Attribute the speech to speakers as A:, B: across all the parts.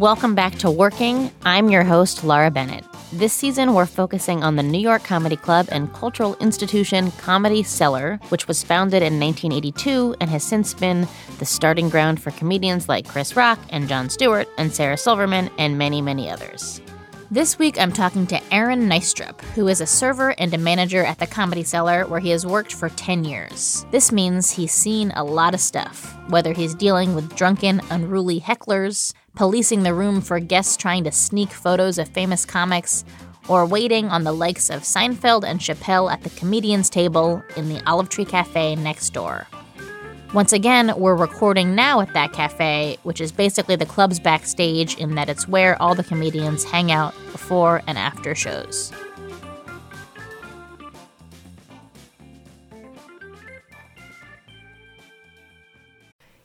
A: Welcome back to Working. I'm your host, Laura Bennett. This season, we're focusing on the New York Comedy Club and cultural institution Comedy Cellar, which was founded in 1982 and has since been the starting ground for comedians like Chris Rock and Jon Stewart and Sarah Silverman and many, many others. This week, I'm talking to Aaron Nystrup, who is a server and a manager at the Comedy Cellar, where he has worked for 10 years. This means he's seen a lot of stuff, whether he's dealing with drunken, unruly hecklers, policing the room for guests trying to sneak photos of famous comics, or waiting on the likes of Seinfeld and Chappelle at the comedian's table in the Olive Tree Cafe next door. Once again, we're recording now at that cafe, which is basically the club's backstage in that it's where all the comedians hang out before and after shows.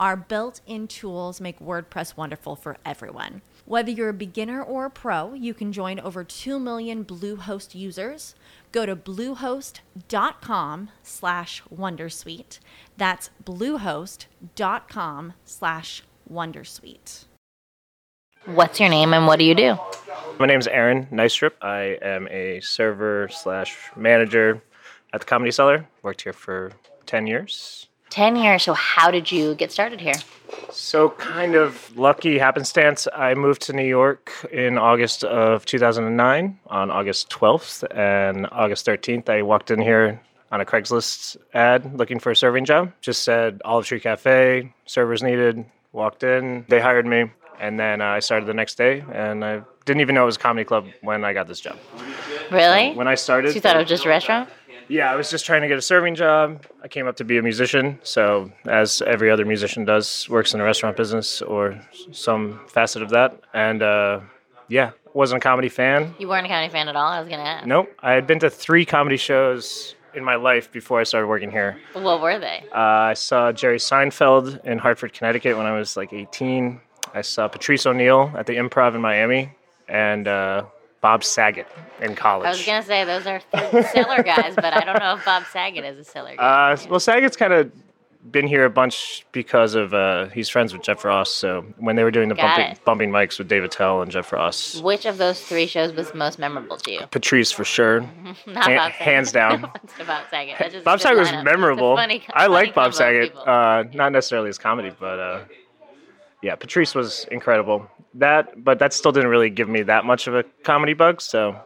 B: Our built in tools make WordPress wonderful for everyone. Whether you're a beginner or a pro, you can join over 2 million Bluehost users. Go to bluehost.com slash wondersuite. That's bluehost.com slash wondersuite.
A: What's your name and what do you do?
C: My name is Aaron Nystrup. I am a server slash manager at the Comedy Cellar. Worked here for 10 years.
A: 10 years. So, how did you get started here?
C: So, kind of lucky happenstance, I moved to New York in August of 2009 on August 12th. And August 13th, I walked in here on a Craigslist ad looking for a serving job. Just said Olive Tree Cafe, servers needed. Walked in, they hired me. And then uh, I started the next day, and I didn't even know it was a comedy club when I got this job.
A: Really?
C: When I started,
A: So you thought it was just a restaurant?
C: Yeah, I was just trying to get a serving job. I came up to be a musician, so as every other musician does, works in the restaurant business or some facet of that. And uh, yeah, wasn't a comedy fan.
A: You weren't a comedy fan at all? I was going to ask.
C: Nope, I had been to three comedy shows in my life before I started working here.
A: What were they?
C: Uh, I saw Jerry Seinfeld in Hartford, Connecticut when I was like 18. I saw Patrice O'Neal at the Improv in Miami, and uh, Bob Saget in college.
A: I was going to say those are Cellar guys, but I don't know if Bob Saget is a Cellar guy.
C: Uh, well, Saget's kind of been here a bunch because of uh, he's friends with Jeff Ross. So when they were doing the bumping, bumping mics with Dave Attell and Jeff Ross,
A: Which of those three shows was most memorable to you?
C: Patrice for sure,
A: Not Bob Saget.
C: hands down.
A: No Bob Saget. That's just
C: Bob Saget was memorable.
A: Funny-
C: I like Bob Saget, uh, not necessarily his comedy, but uh, yeah, Patrice was incredible. That, but that still didn't really give me that much of a comedy bug. So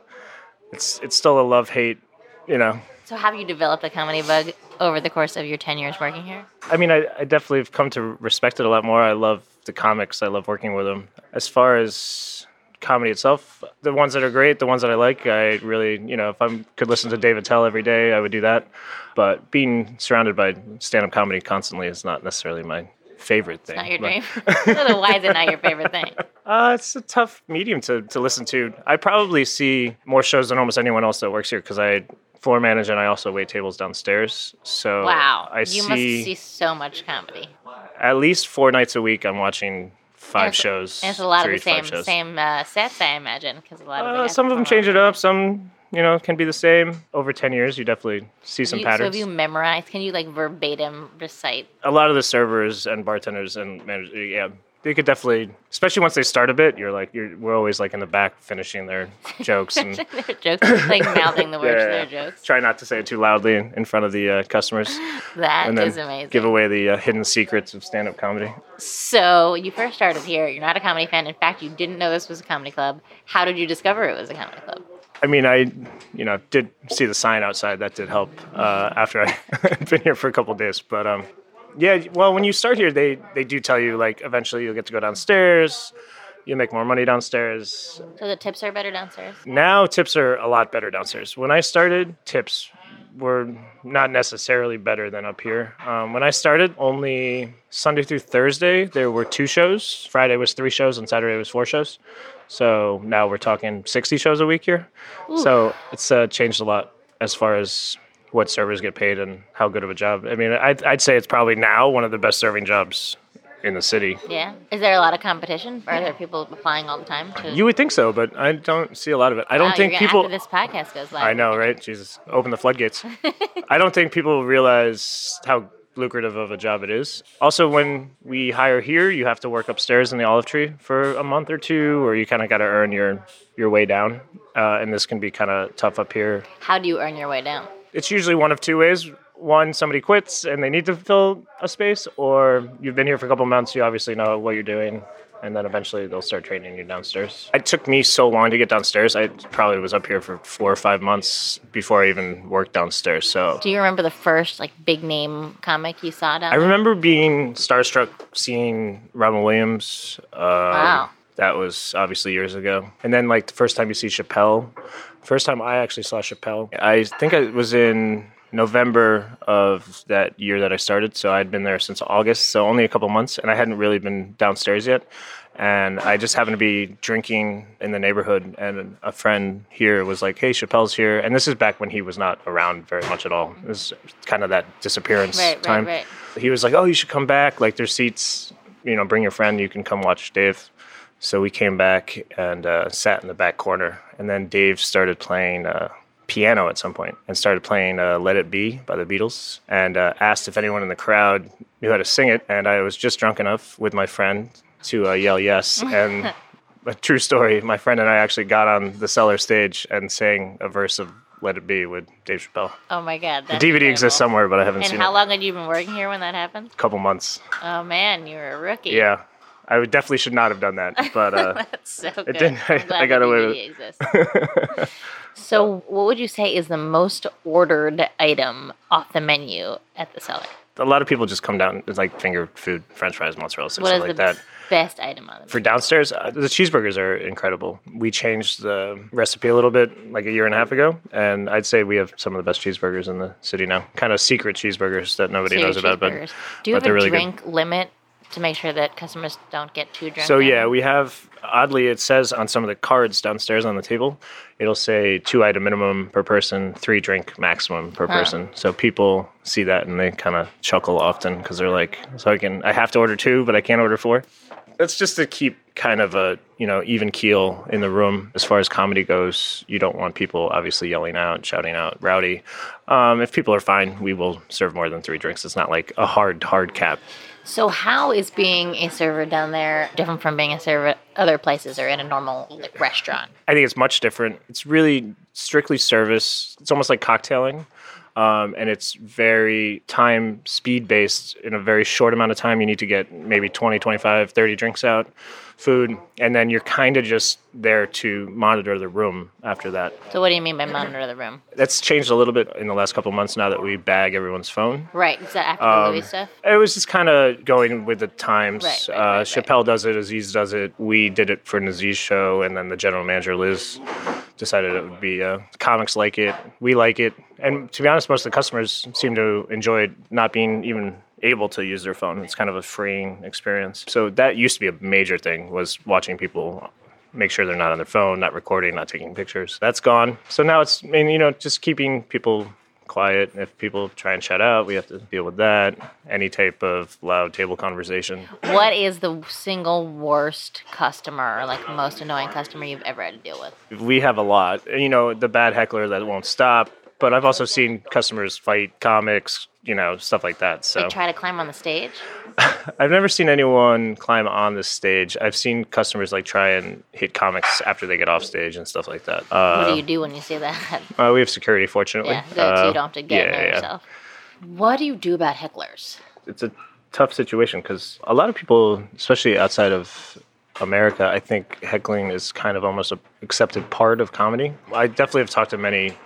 C: it's it's still a love hate, you know.
A: So have you developed a comedy bug over the course of your 10 years working here?
C: I mean, I, I definitely have come to respect it a lot more. I love the comics. I love working with them. As far as comedy itself, the ones that are great, the ones that I like, I really, you know, if I could listen to Dave Attell every day, I would do that. But being surrounded by stand-up comedy constantly is not necessarily my favorite thing.
A: Not your dream. so why is it not your favorite thing?
C: Uh, it's a tough medium to, to listen to. I probably see more shows than almost anyone else that works here because I floor manage and I also wait tables downstairs. So
A: Wow.
C: I
A: you
C: see,
A: must see so much comedy.
C: at least four nights a week. I'm watching five
A: And it's-
C: shows.
A: And it's a lot of the same same uh, sets, I imagine, because a lot of
C: Uh, some of them change it up. Some you know can be the same. Over ten years, you definitely see some
A: you, So have you memorized? Can you like verbatim recite?
C: a lot of the servers and bartenders and managers, yeah, they could definitely, especially once they start a bit, you're like, you're, we're always like in the back finishing their jokes and
A: their jokes, like mouthing the words
C: Yeah,
A: to their jokes.
C: try not to say it too loudly in, in front of the uh, customers,
A: That
C: and
A: is amazing.
C: give away the uh, hidden secrets of stand-up comedy.
A: So you first started here. You're not a comedy fan. In fact, you didn't know this was a comedy club. How did you discover it was a comedy club?
C: I mean, I, you know, did see the sign outside. That did help uh, after I had been here for a couple days. But um, yeah, well, when you start here, they they do tell you like eventually you'll get to go downstairs. You make more money downstairs.
A: So the tips are better downstairs.
C: Now tips are a lot better downstairs. When I started, tips were not necessarily better than up here. Um, when I started, only Sunday through Thursday there were two shows. Friday was three shows, and Saturday was four shows. So now we're talking 60 shows a week here. So it's uh, changed a lot as far as what servers get paid and how good of a job. I mean, I'd, I'd say it's probably now one of the best serving jobs in the city.
A: Yeah. Is there a lot of competition? Are there people applying all the time? To,
C: You would think so, but I don't see a lot of it. I don't
A: Wow,
C: think
A: gonna-
C: people.
A: After this podcast goes live.
C: I know, right? Jesus, open the floodgates. I don't think people realize how lucrative of a job it is. Also, when we hire here, you have to work upstairs in the olive tree for a month or two, or you kind of got to earn your your way down. Uh, and this can be kind of tough up here.
A: How do you earn your way down?
C: It's usually one of two ways. One, somebody quits and they need to fill a space, or you've been here for a couple months, you obviously know what you're doing, and then eventually they'll start training you downstairs. It took me so long to get downstairs. I probably was up here for four or five months before I even worked downstairs. So
A: Do you remember the first like big name comic you saw down
C: I remember being starstruck seeing Robin Williams. Um,
A: Wow.
C: That was obviously years ago. And then, like, the first time you see Chappelle, first time I actually saw Chappelle, I think it was in November of that year that I started. So I'd been there since August, so only a couple months, and I hadn't really been downstairs yet. And I just happened to be drinking in the neighborhood, and a friend here was like, "Hey, Chappelle's here," and this is back when he was not around very much at all. It was kind of that disappearance
A: Right, right,
C: time.
A: right.
C: He was like, "Oh, you should come back. Like, there's seats. You know, bring your friend. You can come watch Dave." So we came back and uh, sat in the back corner, and then Dave started playing uh, piano at some point and started playing uh, "Let It Be" by the Beatles, and uh, asked if anyone in the crowd knew how to sing it. And I was just drunk enough with my friend to uh, yell yes. And a true story, my friend and I actually got on the cellar stage and sang a verse of "Let It Be" with Dave Chappelle.
A: Oh my god.
C: The DVD exists somewhere, but I haven't
A: And
C: seen it.
A: And how long had you been working here when that happened?
C: A couple months.
A: Oh man, you were a rookie.
C: Yeah, I would definitely should not have done that, but uh,
A: That's so good.
C: didn't-
A: I'm
C: I- got away with
A: it. so, what would you say is the most ordered item off the menu at the cellar?
C: a lot of people just come down it's like finger food, French fries, mozzarella sticks,
A: What is
C: stuff like
A: the
C: that.
A: best item on the
C: For downstairs, uh, the cheeseburgers are incredible. We changed the recipe a little bit like a year and a half ago, and I'd say we have some of the best cheeseburgers in the city now. Kind of secret cheeseburgers that nobody knows about, but
A: cheeseburgers. do you
C: but
A: have
C: they're
A: a
C: really good.
A: drink limit to make sure that customers don't get too drunk?
C: So yeah, we have oddly it says on some of the cards downstairs on the table, it'll say two item minimum per person, three drink maximum per person. So people see that and they kind of chuckle often because they're like, so I can I have to order two, but I can't order four. That's just to keep kind of a you know even keel in the room as far as comedy goes. You don't want people obviously yelling out, shouting out, rowdy. Um, if people are fine, we will serve more than three drinks. It's not like a hard hard cap.
A: So how is being a server down there different from being a server other places or in a normal like, restaurant?
C: I think it's much different. It's really strictly service. It's almost like cocktailing. Um, and it's very time speed based in a very short amount of time you need to get maybe 20 25 30 drinks out food and then you're kind of just there to monitor the room after that
A: So what do you mean by monitor the room?
C: that's changed a little bit in the last couple of months now that we bag everyone's phone
A: Right. Is that after
C: Um,
A: the Louis stuff?
C: it was just kind of going with the times.
A: Right, right,
C: uh,
A: right.
C: Chappelle does it, Aziz does it. We did it for Naziz's show, and then the general manager Liz decided it would be uh, comics like it. We like it, and to be honest, most of the customers seem to enjoy not being even able to use their phone. It's kind of a freeing experience. So that used to be a major thing was watching people make sure they're not on their phone, not recording, not taking pictures. That's gone. So now it's, I mean, you know, just keeping people quiet. If people try and shut out, we have to deal with that. Any type of loud table conversation.
A: What is the single worst customer or like most annoying customer you've ever had to deal with?
C: We have a lot. You know, the bad heckler that won't stop. But I've also seen customers fight comics, you know, stuff like that. So
A: They try to climb on the stage?
C: I've never seen anyone climb on the stage. I've seen customers like try and hit comics after they get off stage and stuff like that.
A: What
C: Uh,
A: do you do when you see that?
C: uh, we have security, fortunately.
A: yeah, good. so
C: Uh,
A: you don't have to get
C: yeah,
A: there
C: yeah.
A: yourself. What do you do about hecklers?
C: it's a tough situation because a lot of people, especially outside of America, I think heckling is kind of almost a accepted part of comedy. I definitely have talked to many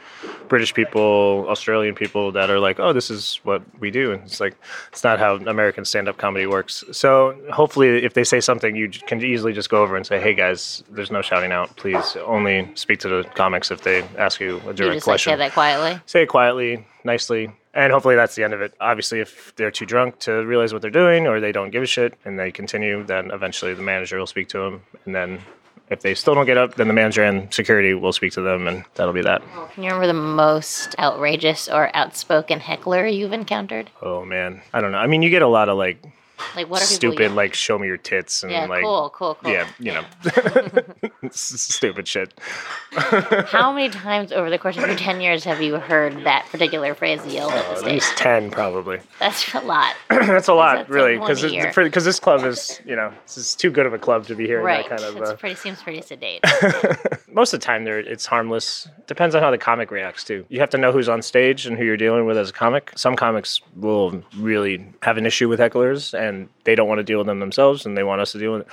C: British people, Australian people that are like, oh, this is what we do. And it's like, it's not how American stand up comedy works. So hopefully, if they say something, you can easily just go over and say, hey guys, there's no shouting out. Please only speak to the comics if they ask you a direct
A: You just like,
C: question.
A: say that quietly.
C: Say it quietly, nicely. And hopefully that's the end of it. Obviously, if they're too drunk to realize what they're doing or they don't give a shit and they continue, then eventually the manager will speak to them. And then if they still don't get up, then the manager and security will speak to them, and that'll be that.
A: Can you remember the most outrageous or outspoken heckler you've encountered?
C: Oh man, I don't know. I mean, you get a lot of like
A: Like what are
C: stupid, like show me your tits and
A: Yeah,
C: like
A: cool, cool, cool.
C: yeah, you know, stupid shit.
A: How many times over the course of your 10 years have you heard that particular phrase yelled at the stage?
C: At least ten, probably.
A: That's a lot.
C: That's a lot,
A: That's
C: really,
A: like one a
C: because this club is, you know, this is too good of a club to be hearing
A: Right.
C: that kind of. Uh,
A: pretty seems pretty sedate.
C: most of the time, there it's harmless. Depends on how the comic reacts too. You have to know who's on stage and who you're dealing with as a comic. Some comics will really have an issue with hecklers, and they don't want to deal with them themselves, and they want us to deal with it.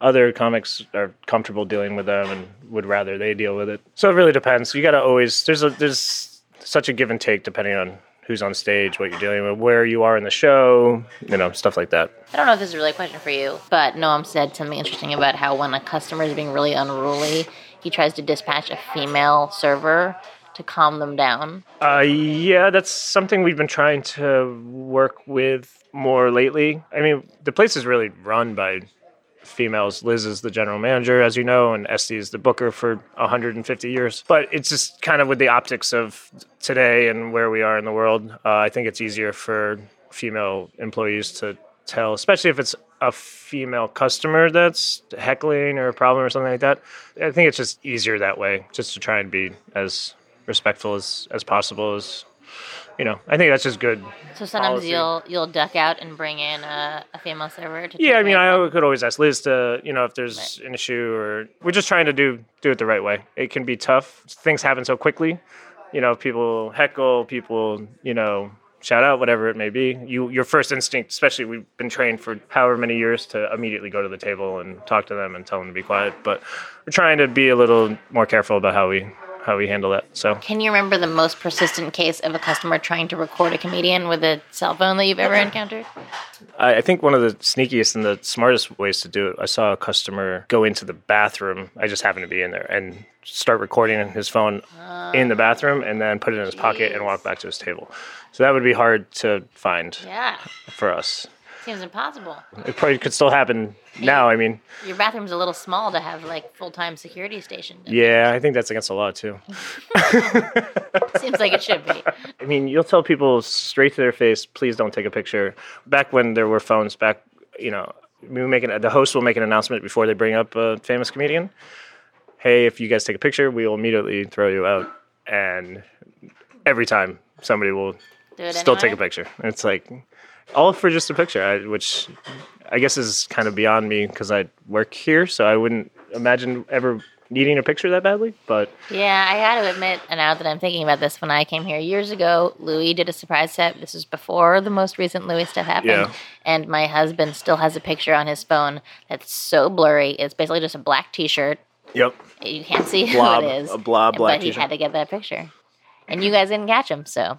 C: Other comics are comfortable dealing with them and would rather they deal with it. So it really depends. You got to always there's a there's such a give and take depending on who's on stage, what you're dealing with, where you are in the show, you know, stuff like that.
A: I don't know if this is really a question for you, but Noam said something interesting about how when a customer is being really unruly, he tries to dispatch a female server to calm them down.
C: Uh, yeah, that's something we've been trying to work with more lately. I mean, the place is really run by females. Liz is the general manager, as you know, and Estee is the booker for 150 years. But it's just kind of with the optics of today and where we are in the world. Uh, I think it's easier for female employees to tell, especially if it's a female customer that's heckling or a problem or something like that. I think it's just easier that way, just to try and be as respectful as, as possible as you know i think that's just good
A: So sometimes
C: Policy.
A: you'll you'll duck out and bring in a, a female server to
C: yeah i mean i could always ask liz to you know if there's an issue or we're just trying to do do it the right way. It can be tough. Things happen so quickly. You know people heckle people you know shout out whatever it may be. You your first instinct especially we've been trained for however many years to immediately go to the table and talk to them and tell them to be quiet. But we're trying to be a little more careful about how we how we handle that so
A: Can you remember the most persistent case of a customer trying to record a comedian with a cell phone that you've ever encountered?
C: I, I think one of the sneakiest and the smartest ways to do it. I saw a customer go into the bathroom. I just happened to be in there and start recording on his phone in the bathroom, and then put it in his pocket and walk back to his table. So that would be hard to find
A: Yeah,
C: for us.
A: Seems impossible.
C: It probably could still happen now. I mean,
A: Your bathroom's a little small to have like full time security stationed. in.
C: yeah, I think that's against the law too.
A: Seems like it should be.
C: I mean, you'll tell people straight to their face, please don't take a picture. Back when there were phones, back, you know, we make an, the host will make an announcement before they bring up a famous comedian. Hey, if you guys take a picture, we will immediately throw you out. And every time somebody will still take a picture. It's like, all for just a picture, I, which I guess is kind of beyond me because I work here. So I wouldn't imagine ever needing a picture that badly. But
A: Yeah, I got to admit, and now that I'm thinking about this, when I came here years ago, Louis did a surprise set. This was before the most recent Louis stuff happened.
C: Yeah.
A: And my husband still has a picture on his phone that's so blurry. It's basically just a black t shirt.
C: yep,
A: You can't see
C: Blob,
A: who it is.
C: a blob black
A: But he
C: t-shirt.
A: had to get that picture. And you guys didn't catch him, so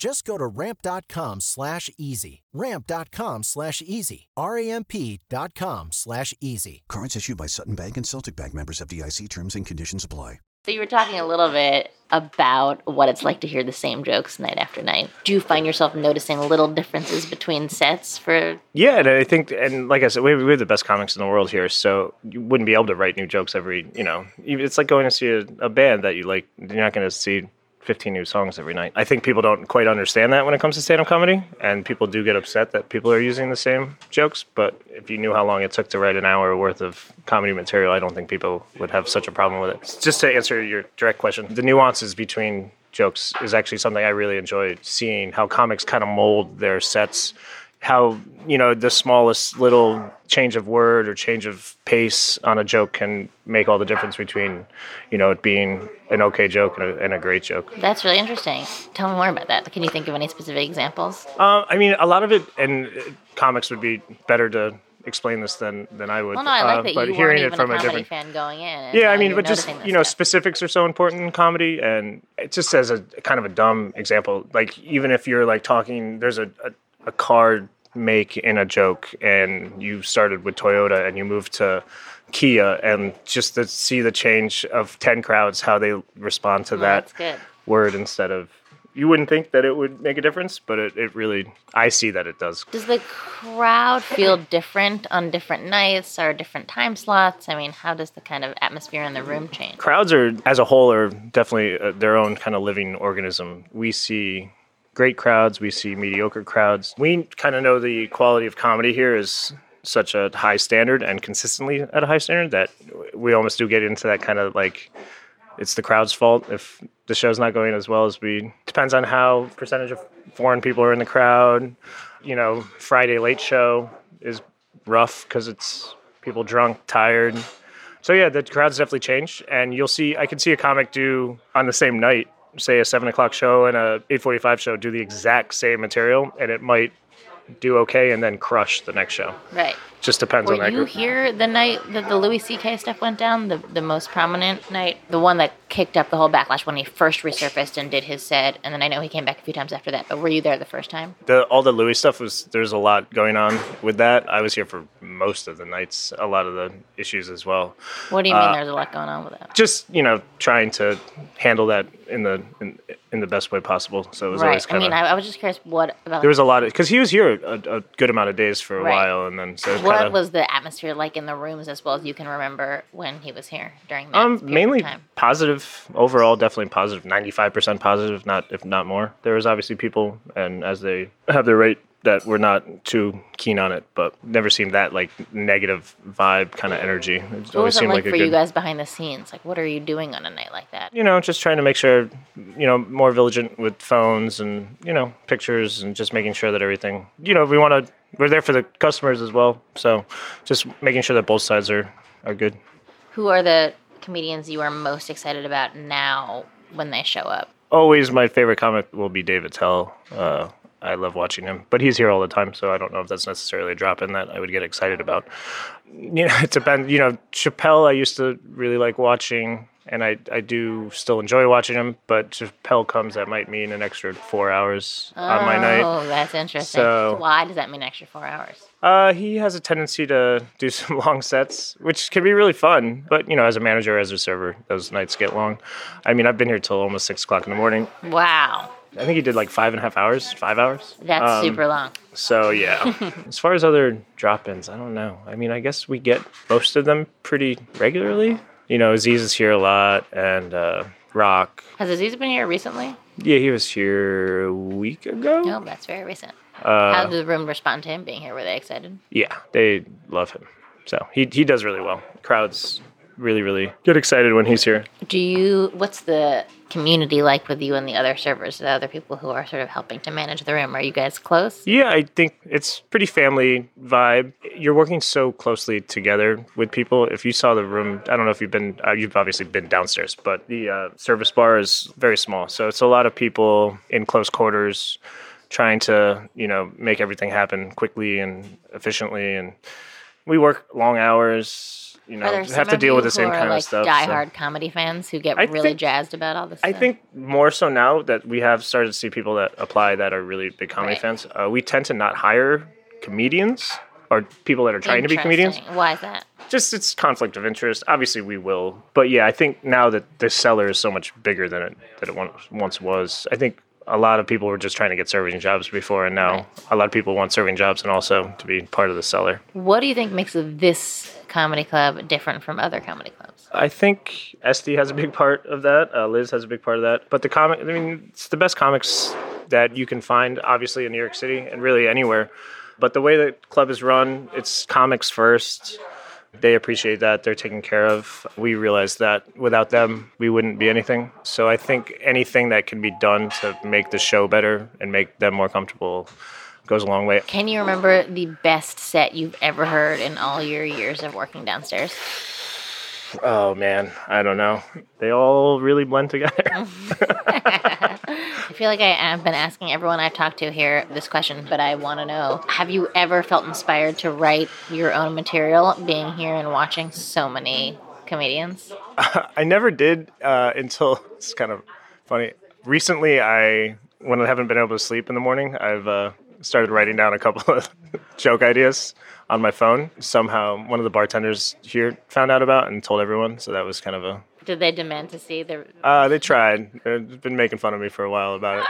D: Just go to ramp.com slash easy. Ramp.com slash easy. R-A-M-P dot com slash easy.
E: Cards issued by Sutton Bank and Celtic Bank members FDIC terms and conditions apply.
A: So you were talking a little bit about what it's like to hear the same jokes night after night. Do you find yourself noticing little differences between sets for
C: Yeah, and I think, and like I said, we we have the best comics in the world here, so you wouldn't be able to write new jokes every, you know, it's like going to see a, a band that you like. You're not going to see 15 new songs every night. I think people don't quite understand that when it comes to stand-up comedy, and people do get upset that people are using the same jokes. But if you knew how long it took to write an hour worth of comedy material, I don't think people would have such a problem with it. Just to answer your direct question, the nuances between jokes is actually something I really enjoy seeing how comics kind of mold their sets how you know the smallest little change of word or change of pace on a joke can make all the difference between you know it being an okay joke and a, and a great joke
A: That's really interesting. Tell me more about that. Can you think of any specific examples?
C: uh, i mean a lot of it and comics would be better to explain this than than i would
A: Well, no, I like
C: uh,
A: that
C: but
A: you
C: hearing
A: weren't
C: it
A: even
C: from
A: a
C: a different
A: fan going in.
C: yeah, I mean, but just you know,
A: stuff.
C: specifics are so important in comedy, and it just as a kind of a dumb example, like even if you're like talking, there's a a, a car make in a joke, and you started with Toyota and you moved to Kia, and just to see the change of ten crowds, how they respond to
A: Oh,
C: that word instead of. You wouldn't think that it would make a difference, but it, it really, I see that it does.
A: Does the crowd feel different on different nights or different time slots? I mean, how does the kind of atmosphere in the room change?
C: crowds are as a whole are definitely uh, their own kind of living organism we see great crowds we see mediocre crowds we kind of know the quality of comedy here is such a high standard and consistently at a high standard that we almost do get into that kind of like it's the crowd's fault if the show's not going as well as we depends on how percentage of foreign people are in the crowd you know friday late show is rough because it's people drunk tired so yeah, the crowds definitely change, and you'll see. I can see a comic do on the same night, say a seven o'clock show and a eight forty-five show, do the exact same material, and it might do okay and then crush the next show.
A: Right.
C: Just depends on
A: Were
C: that
A: you
C: group.
A: here the night that the Louis C.K. stuff went down? The the most prominent night, the one that kicked up the whole backlash when he first resurfaced and did his set, and then I know he came back a few times after that. But were you there the first time?
C: The, all the Louis stuff was there's a lot going on with that. I was here for most of the nights, a lot of the issues as well.
A: What do you mean?
C: Uh,
A: there's a lot going on with that.
C: Just you know, trying to handle that in the in, in the best way possible. So it was always
A: Right. I
C: kind of.
A: I, mean, I was just curious what about
C: there was a lot of because he was here a, a good amount of days for a
A: Right.
C: while, and then so
A: what
C: kinda,
A: was the atmosphere like in the rooms as well as you can remember when he was here during that
C: Um, mainly positive overall. Definitely positive. Ninety-five percent positive, not if not more. There was obviously people, and as they have their rate, that were not too keen on it, but never seemed that like negative vibe kind of energy. It
A: What
C: always seemed
A: like,
C: like,
A: for
C: good.
A: you guys behind the scenes? Like, what are you doing on a night like that?
C: you know, just trying to make sure, you know, more vigilant with phones and you know pictures and just making sure that everything. You know, we want to. We're there for the customers as well, so just making sure that both sides are are good.
A: Who are the comedians you are most excited about now when they show up?
C: always my favorite comic will be Dave Attell. Uh, I love watching him, but he's here all the time, so I don't know if that's necessarily a drop in that I would get excited about. You know, it depends. You know, Chappelle I used to really like watching, and I I do still enjoy watching him, but Chappelle comes that might mean an extra four hours on my night.
A: Oh, that's interesting.
C: So-
A: Why does that mean extra four hours?
C: Uh, he has a tendency to do some long sets, which can be really fun. But you know, as a manager, as a server, those nights get long. I mean, I've been here till almost six o'clock in the morning.
A: Wow,
C: I think he did like five and a half hours, five hours.
A: that's
C: Um,
A: super long.
C: So yeah. as far as other drop-ins, I don't know. I mean, I guess we get most of them pretty regularly. You know, Aziz is here a lot, and uh, Rock.
A: Has Aziz been here recently?
C: Yeah, he was here a week ago.
A: No, that's very recent.
C: Uh,
A: How did the room respond to him being here? Were they excited?
C: yeah, they love him. So he he does really well. Crowds really really get excited when he's here.
A: Do you? What's the community like with you and the other servers, the other people who are sort of helping to manage the room? Are you guys close?
C: Yeah, I think it's pretty family vibe. You're working so closely together with people. If you saw the room, I don't know if you've been, uh, you've obviously been downstairs, but the uh, service bar is very small. So it's a lot of people in close quarters trying to, you know, make everything happen quickly and efficiently. And we work long hours, you know, have to deal with the same kind
A: like
C: of stuff. so-
A: diehard comedy fans who get
C: I
A: really
C: think-
A: jazzed about all this
C: I
A: stuff?
C: think more so now that we have started to see people that apply that are really big comedy
A: Right.
C: fans. Uh, we tend to not hire comedians or people that are trying to be comedians.
A: Why is that?
C: just it's conflict of interest. Obviously, we will, but yeah, I think now that the Cellar is so much bigger than it that it once once was. I think a lot of people were just trying to get serving jobs before, and now
A: Right.
C: a lot of people want serving jobs and also to be part of the Cellar.
A: What do you think makes this comedy club different from other comedy clubs?
C: I think Estee has a big part of that. Uh, Liz has a big part of that. But the comic, I mean, it's the best comics that you can find, obviously, in New York City and really anywhere. But the way the club is run, it's comics first. They appreciate that. They're taken care of. We realize that without them, we wouldn't be anything. So I think anything that can be done to make the show better and make them more comfortable goes a long way.
A: Can you remember the best set you've ever heard in all your years of working downstairs?
C: Oh man, I don't know. They all really blend together.
A: I feel like I have been asking everyone I've talked to here this question, but I want to know have you ever felt inspired to write your own material being here and watching so many comedians?
C: I never did uh, until it's kind of funny. Recently, I when I haven't been able to sleep in the morning, I've uh, started writing down a couple of joke ideas on my phone. Somehow, one of the bartenders here found out about and told everyone. So that was kind of a.
A: Did they demand to see the?
C: Uh, they tried. They've been making fun of me for a while about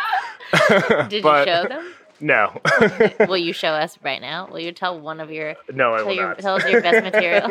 C: it.
A: Did
C: but-
A: you show them?
C: No,
A: Will you show us right now? Will you tell one of your
C: no, I will
A: your,
C: not.
A: tell us your best material?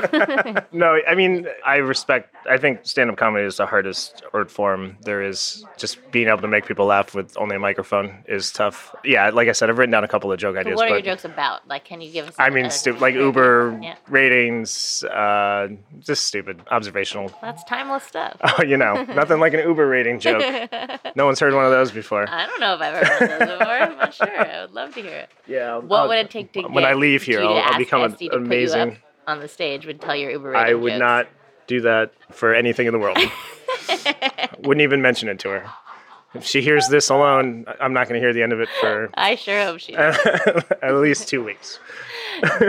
C: No, I mean, I respect. I think stand-up comedy is the hardest art form there is. Just being able to make people laugh with only a microphone is tough. Yeah, like I said, I've written down a couple of joke ideas.
A: what are your jokes about? Like, can you give us?
C: I mean, stu- like Uber
A: Yeah.
C: ratings, uh, just stupid, observational.
A: That's timeless stuff.
C: Oh, you know, nothing like an Uber rating joke. No one's heard one of those before.
A: I don't know if I've ever heard those before. I'm not sure. I would love to hear it.
C: Yeah.
A: What would it take to
C: when
A: get
C: I leave here?
A: you to
C: I'll, I'll become an
A: Estee to put you
C: amazing.
A: on the stage would tell your Uber
C: I would
A: jokes.
C: not do that for anything in the world. Wouldn't even mention it to her. If she hears this alone, I'm not going to hear the end of it for
A: I sure hope she.
C: at least two weeks.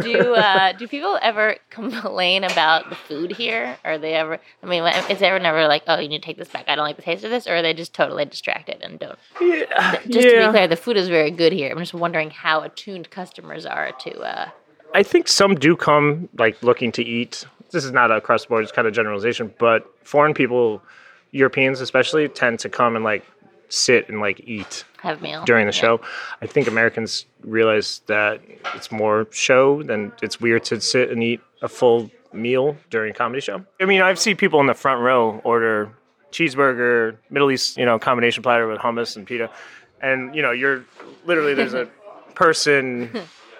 A: Do uh, do people ever complain about the food here? Are they ever? I mean, is there ever never like, oh, you need to take this back. I don't like the taste of this, or are they just totally distracted and don't?
C: Yeah,
A: Just to be clear, the food is very good here. I'm just wondering how attuned customers are to. Uh,
C: I think some do come like looking to eat. This is not across the board; it's kind of generalization. But foreign people, Europeans especially, tend to come and like sit and like eat
A: have meal
C: during the
A: Yeah.
C: show. I think Americans realize that it's more show than it's weird to sit and eat a full meal during a comedy show. I mean, I've seen people in the front row order cheeseburger, Middle East, you know, combination platter with hummus and pita, and you know, you're literally there's a person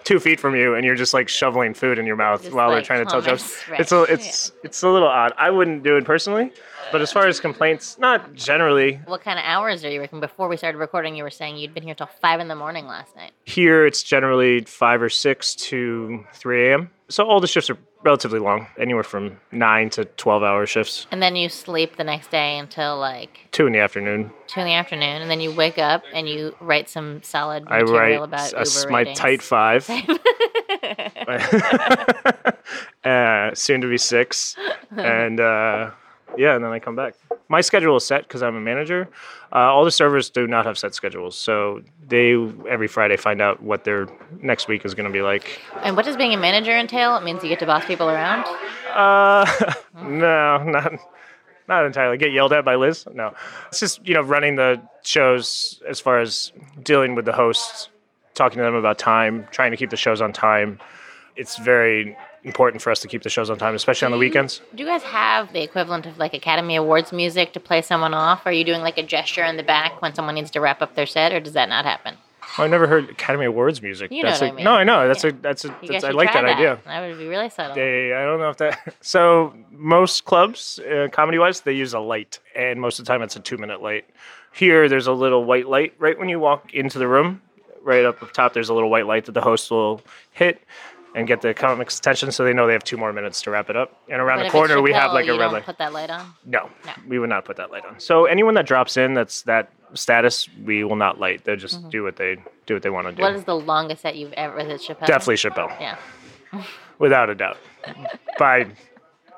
C: two feet from you, and you're just like shoveling food in your mouth
A: Just
C: while they're
A: like
C: trying to tell jokes.
A: right.
C: It's a it's it's a little odd. I wouldn't do it personally, but as far as complaints, not generally.
A: What kind of hours are you working? Before we started recording, you were saying you'd been here till five in the morning last night.
C: Here, it's generally five or six to three a.m. So all the shifts are relatively long, anywhere from nine to twelve hour shifts.
A: And then you sleep the next day until like
C: Two in the afternoon.
A: two in the afternoon, and then you wake up and you write some solid
C: I
A: material about
C: a
A: Uber
C: my
A: ratings.
C: tight five. uh, soon to be six, and uh, yeah, and then I come back. My schedule is set because I'm a manager. Uh, all the servers do not have set schedules, so they every Friday find out what their next week is going to be like.
A: And what does being a manager entail? It means you get to boss people around.
C: Uh, no, not not entirely. Get yelled at by Liz? No, it's just you know running the shows as far as dealing with the hosts, talking to them about time, trying to keep the shows on time. It's very important for us to keep the shows on time, especially on the weekends.
A: Do you guys have the equivalent of like Academy Awards music to play someone off? Are you doing like a gesture in the back when someone needs to wrap up their set, or does that not happen?
C: I've never heard Academy Awards music.
A: You know
C: that's
A: what
C: a,
A: I mean.
C: No, I know. That's a that's a that's, I like
A: try
C: that, idea.
A: That would be really subtle.
C: They, I don't know if that. So most clubs, uh, comedy-wise, they use a light, and most of the time it's a two-minute light. Here, there's a little white light right when you walk into the room. Right up top, there's a little white light that the host will hit and get the comics' attention, so they know they have two more minutes to wrap it up. And around
A: But
C: the corner, we have like a red light.
A: Put that light on.
C: No,
A: No.
C: we would not put that light on. So anyone that drops in, that's that status, we will not light. They'll just do what they do what they want to do.
A: Mm-hmm. What is the longest set you've ever? Is it Chappelle?
C: Definitely Chappelle,
A: Yeah.
C: without a doubt, by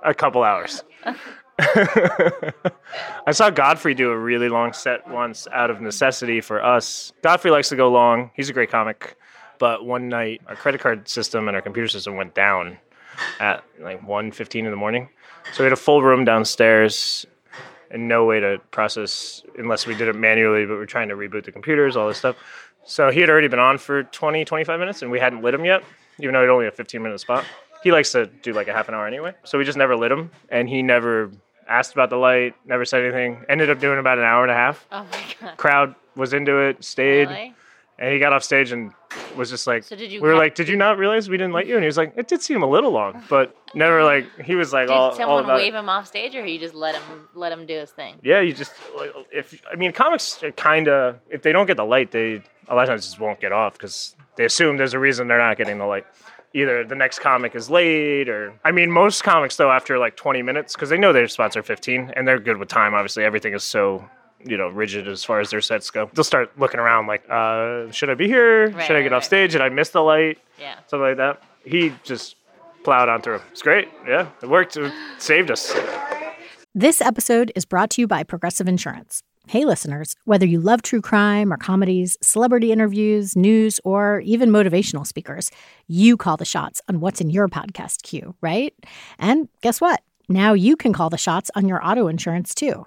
C: a couple hours. I saw Godfrey do a really long set once out of necessity for us. Godfrey likes to go long. He's a great comic. But one night, our credit card system and our computer system went down. at like 1.15 in the morning. So we had a full room downstairs and no way to process unless we did it manually, but we're trying to reboot the computers, all this stuff. So he had already been on for 20, 25 minutes and we hadn't lit him yet, even though it only a 15 minute spot. He likes to do like a half an hour anyway. So we just never lit him and he never asked about the light, never said anything. Ended up doing about an hour and a half.
A: Oh my god.
C: Crowd was into it, stayed.
A: Really?
C: And he got off stage and was just like,
A: So did you
C: we were like, did you not realize we didn't light you? And he was like, it did seem a little long, but never like, he was like
A: Did
C: all, all
A: someone
C: about
A: wave
C: it.
A: him off stage, or you just let him let him do his thing?
C: Yeah, you just, like, if, I mean, comics kind of, if they don't get the light, they a lot of times just won't get off because they assume there's a reason they're not getting the light. Either the next comic is late or, I mean, most comics though, after like 20 minutes, because they know their spots are 15 and they're good with time, obviously, everything is so you know rigid as far as their sets go they'll start looking around like uh should i be here
A: Right,
C: should i
A: right,
C: get off
A: right.
C: stage did i miss the light
A: Yeah.
C: something like that. He just plowed on through. It's great. Yeah, it worked. It saved us.
E: This episode is brought to you by Progressive Insurance. Hey, listeners, whether you love true crime or comedies, celebrity interviews, news, or even motivational speakers, you call the shots on what's in your podcast queue, right? And guess what? Now you can call the shots on your auto insurance too.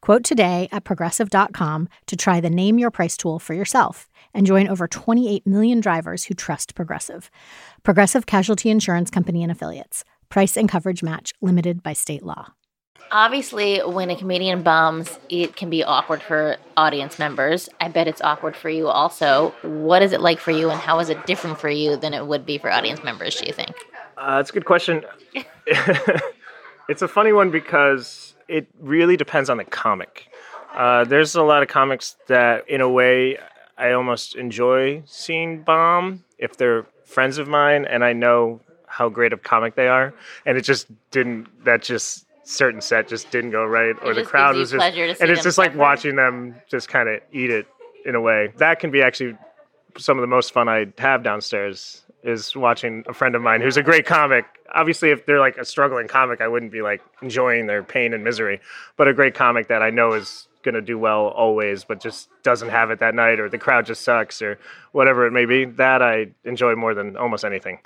E: Quote today at progressive.com to try the Name Your Price tool for yourself and join over 28 million drivers who trust Progressive. Progressive Casualty Insurance Company and Affiliates. Price and coverage match limited by state law.
A: Obviously, when a comedian bombs, it can be awkward for audience members. I bet it's awkward for you also. What is it like for you, and how is it different for you than it would be for audience members, do you think?
C: Uh, that's a good question. it's a funny one because it really depends on the comic. Uh, there's a lot of comics that, in a way, I almost enjoy seeing bomb if they're friends of mine and I know how great of comic they are, and it just didn't. That just certain set just didn't go right, or the crowd was just,
A: pleasure to see
C: and it's just like watching them just kind of eat it in a way. That can be actually some of the most fun I have downstairs is watching a friend of mine who's a great comic. Obviously, if they're like a struggling comic, I wouldn't be like enjoying their pain and misery. But a great comic that I know is going to do well always, but just doesn't have it that night, or the crowd just sucks, or whatever it may be, that I enjoy more than almost anything.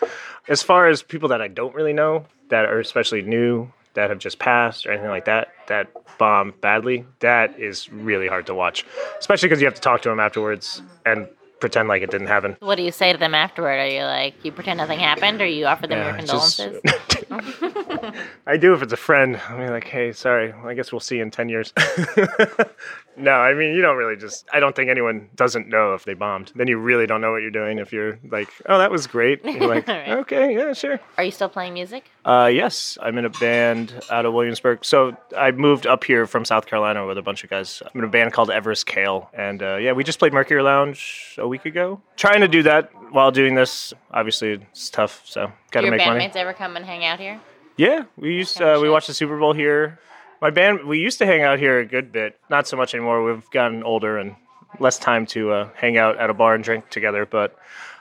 C: As far as people that I don't really know, that are especially new, that have just passed, or anything like that, that bomb badly, that is really hard to watch, especially because you have to talk to them afterwards and pretend like it didn't happen.
A: What do you say to them afterward? Are you like, you pretend nothing happened, or you offer them your
C: Yeah, it's just-
A: condolences?
C: I do if it's a friend. I mean, like, hey, sorry. I guess we'll see in 10 years. no, I mean, you don't really just, I don't think anyone doesn't know if they bombed. Then you really don't know what you're doing if you're like, oh, that was great. You're like,
A: Right.
C: okay, yeah, sure.
A: Are you still playing music?
C: Uh, yes, I'm in a band out of Williamsburg. So I moved up here from South Carolina with a bunch of guys. I'm in a band called Everest Kale. And uh, yeah, we just played Mercury Lounge a week ago. Trying to do that while doing this. Obviously, it's tough. So
A: Do your
C: make money.
A: bandmates ever come and hang out here?
C: Yeah, we used uh, we
A: shit?
C: watched the Super Bowl here. My band we used to hang out here a good bit. Not so much anymore. We've gotten older and less time to uh, hang out at a bar and drink together. But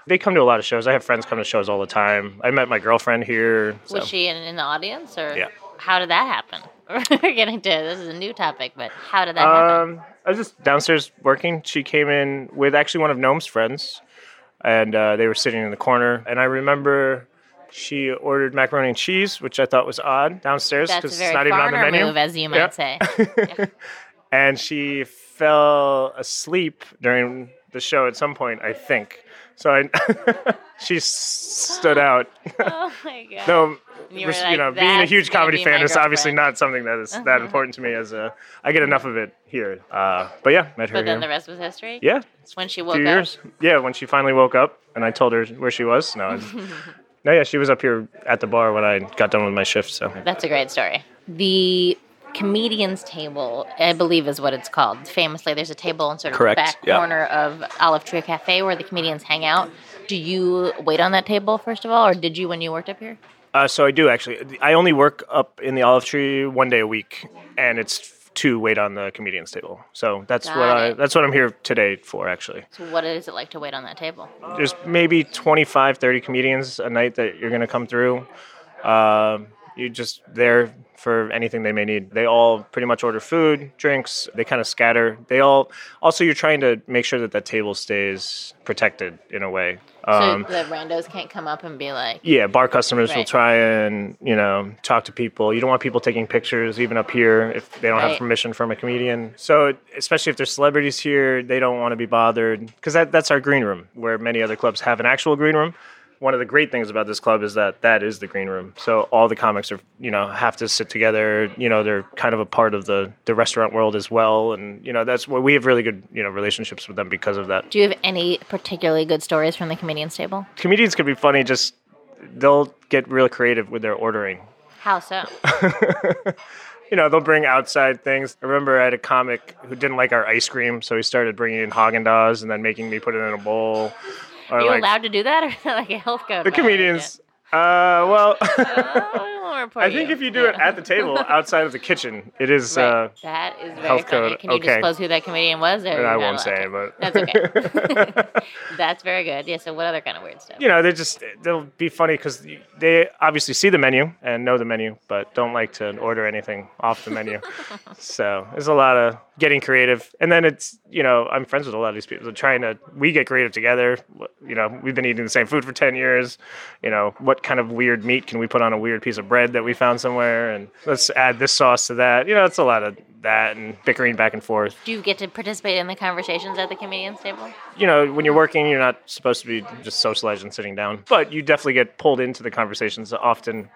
C: they come to a lot of shows. I have friends come to shows all the time. I met my girlfriend here. So.
A: Was she in, in the audience, or
C: Yeah.
A: how did that happen? We're getting to this is a new topic, but how did that happen?
C: Um, I was just downstairs working. She came in with actually one of Noam's friends, and uh, they were sitting in the corner. And I remember she ordered macaroni and cheese, which I thought was odd downstairs because it's not even on the menu.
A: move, as you might
C: Yeah.
A: say.
C: and she fell asleep during the show at some point, I think. So I, she stood out.
A: oh my god!
C: no,
A: You like,
C: you know, being a huge comedy fan is obviously.
A: Uh-huh.
C: not something that is that important to me. As a, I get enough of it here. Uh, but yeah, met her
A: But then
C: here.
A: the rest was history.
C: yeah,
A: When she woke up.
C: years. Yeah, when she finally woke up, and I told her where she was. No, no, yeah, she was up here at the bar when I got done with my shift. So
A: That's a great story. The comedians table, I believe, is what it's called. Famously, there's a table in sort of
C: Correct,
A: the back
C: yeah.
A: corner of Olive Tree Cafe where the comedians hang out. Do you wait on that table first of all, or did you when you worked up here?
C: Uh, so I do actually. I only work up in the olive tree one day a week, and it's to wait on the comedian's table. So that's
A: Got
C: what I that's what I'm here today for actually.
A: So, what is it like to wait on that table?
C: There's maybe 25, 30 comedians a night that you're going to come through. Um, you're just there for anything they may need. They all pretty much order food, drinks. They kind of scatter. They all also you're trying to make sure that that table stays protected in a way. Um,
A: so the randos can't come up and be like,
C: yeah, bar customers will try and you know talk to people. You don't want people taking pictures even up here if they don't
A: Right.
C: have permission from a comedian. So especially if there's celebrities here, they don't want to be bothered because that, that's our green room where many other clubs have an actual green room. One of the great things about this club is that that is the green room. So all the comics are you know have to sit together. You know they're kind of a part of the the restaurant world as well, and you know that's where we have really good you know relationships with them because of that.
A: do you have any particularly good stories from the comedian's table?
C: Comedians can be funny. Just they'll get real creative with their ordering.
A: How so?
C: you know, they'll bring outside things. I remember I had a comic who didn't like our ice cream, so he started bringing in Haagen Dazs and then making me put it in a bowl.
A: Are you
C: like
A: allowed to do that, or is that like a health code?
C: the comedians. Uh, well,
A: I
C: I think if you do it at the table outside of the kitchen, it is.
A: Right.
C: Uh,
A: that is very
C: health
A: funny.
C: code,
A: Can you
C: okay.
A: disclose who that comedian was? Or
C: I won't say,
A: to?
C: but
A: That's okay. That's very good. Yeah. So what other kind of weird stuff?
C: you know, they just they'll be funny because they obviously see the menu and know the menu, but don't like to order anything off the menu. so there's a lot of getting creative, and then it's you know I'm friends with a lot of these people. So trying to we get creative together. You know, we've been eating the same food for ten years. You know, what kind of weird meat can we put on a weird piece of bread that we found somewhere, and let's add this sauce to that. You know, it's a lot of that and bickering back and forth.
A: Do you get to participate in the conversations at the comedian's table?
C: you know, when you're working, you're not supposed to be just socializing sitting down, but you definitely get pulled into the conversations often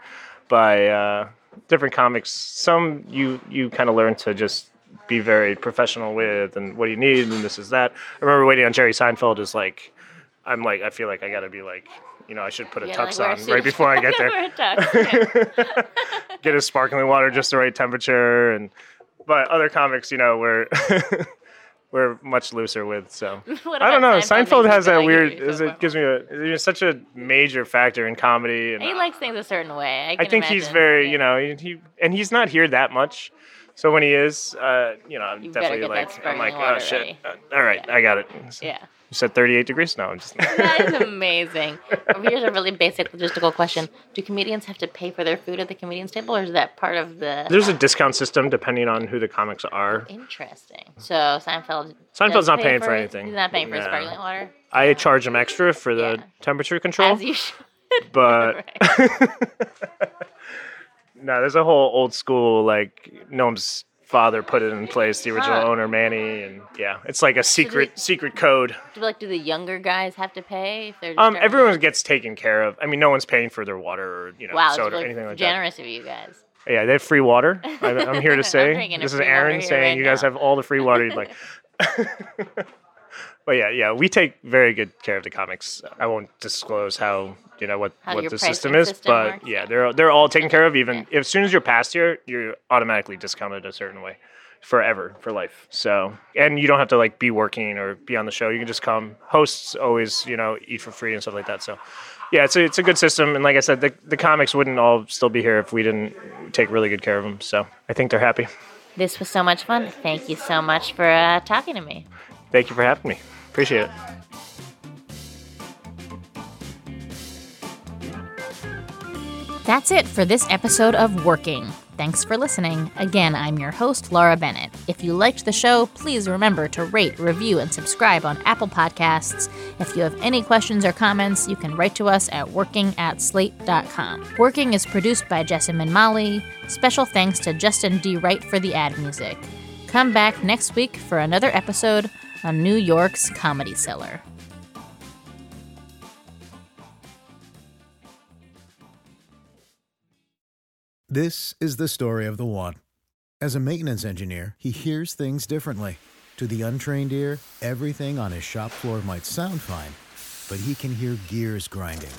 C: by uh, different comics. Some you you kind of learn to just be very professional with, and what do you need, and this is that. I remember waiting on Jerry Seinfeld is like, I'm like, I feel like I got to be like, you know, I should put a
A: Yeah,
C: tux
A: like a
C: on right before I get there.
A: Wear a tux,
C: get his sparkling water just the right temperature, and but other comics, you know, we're we're much looser with. So I don't know.
A: Seinfeld
C: Seinfeld has that
A: like
C: weird. Is it gives me a it's such a major factor in comedy, and
A: He likes things a certain way. I,
C: I think he's very
A: Yeah.
C: you know he, he and he's not here that much. So when he is, uh, you know, I'm
A: You
C: definitely like, I'm like, oh shit.
A: ready.
C: Uh, all right,
A: Yeah.
C: I got it.
A: Yeah.
C: You said 38 degrees. No, I'm just.
A: That is amazing. Here's a really basic logistical question: Do comedians have to pay for their food at the comedian's table, or is that part of the?
C: There's a discount system depending on who the comics are.
A: Interesting. So Seinfeld.
C: Seinfeld's not
A: pay
C: paying for anything.
A: He's not paying for
C: No.
A: sparkling water,
C: I charge him extra for the
A: Yeah.
C: temperature control,
A: as you should.
C: but no, there's a whole old school like Noam's father put it in place, the original
A: Huh.
C: owner Manny, and yeah, it's like a secret
A: they-
C: secret code.
A: Do like do the younger guys have to pay if they're? Just
C: Um,
A: starting-
C: everyone gets taken care of. I mean, no one's paying for their water or you know
A: Wow,
C: soda or
A: really
C: anything like that.
A: generous of you guys.
C: Yeah, they have free water. I'm, I'm here to say
A: drinking a
C: this is
A: free water
C: Aaron
A: here
C: saying
A: right
C: you guys
A: now.
C: have all the free water you'd like. but yeah, yeah, we take very good care of the comics. I won't disclose how you know what
A: How
C: what the system is,
A: system
C: but
A: works,
C: yeah,
A: yeah.
C: they're they're all taken care of. Even as soon as you're past here, you're automatically discounted a certain way. Forever for life. So, and you don't have to like be working or be on the show. You can just come. Hosts always, you know, eat for free and stuff like that. So, yeah, it's a, it's a good system. And like I said, the, the comics wouldn't all still be here if we didn't take really good care of them. So, I think they're happy.
A: This was so much fun. Thank you so much for uh, talking to me.
C: Thank you for having me. Appreciate it.
E: That's it for this episode of Working. Thanks for listening. Again, I'm your host, Laura Bennett. If you liked the show, please remember to rate, review, and subscribe on Apple Podcasts. If you have any questions or comments, you can write to us at working at slate.com. Working is produced by Jessamine Molli. Special thanks to Justin D. Wright for the ad music. Come back next week for another episode on New York's Comedy Cellar.
F: This is the story of the one. As a maintenance engineer, he hears things differently. To the untrained ear, everything on his shop floor might sound fine, but he can hear gears grinding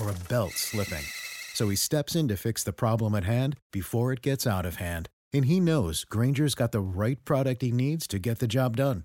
F: or a belt slipping. So he steps in to fix the problem at hand before it gets out of hand. And he knows Grainger's got the right product he needs to get the job done,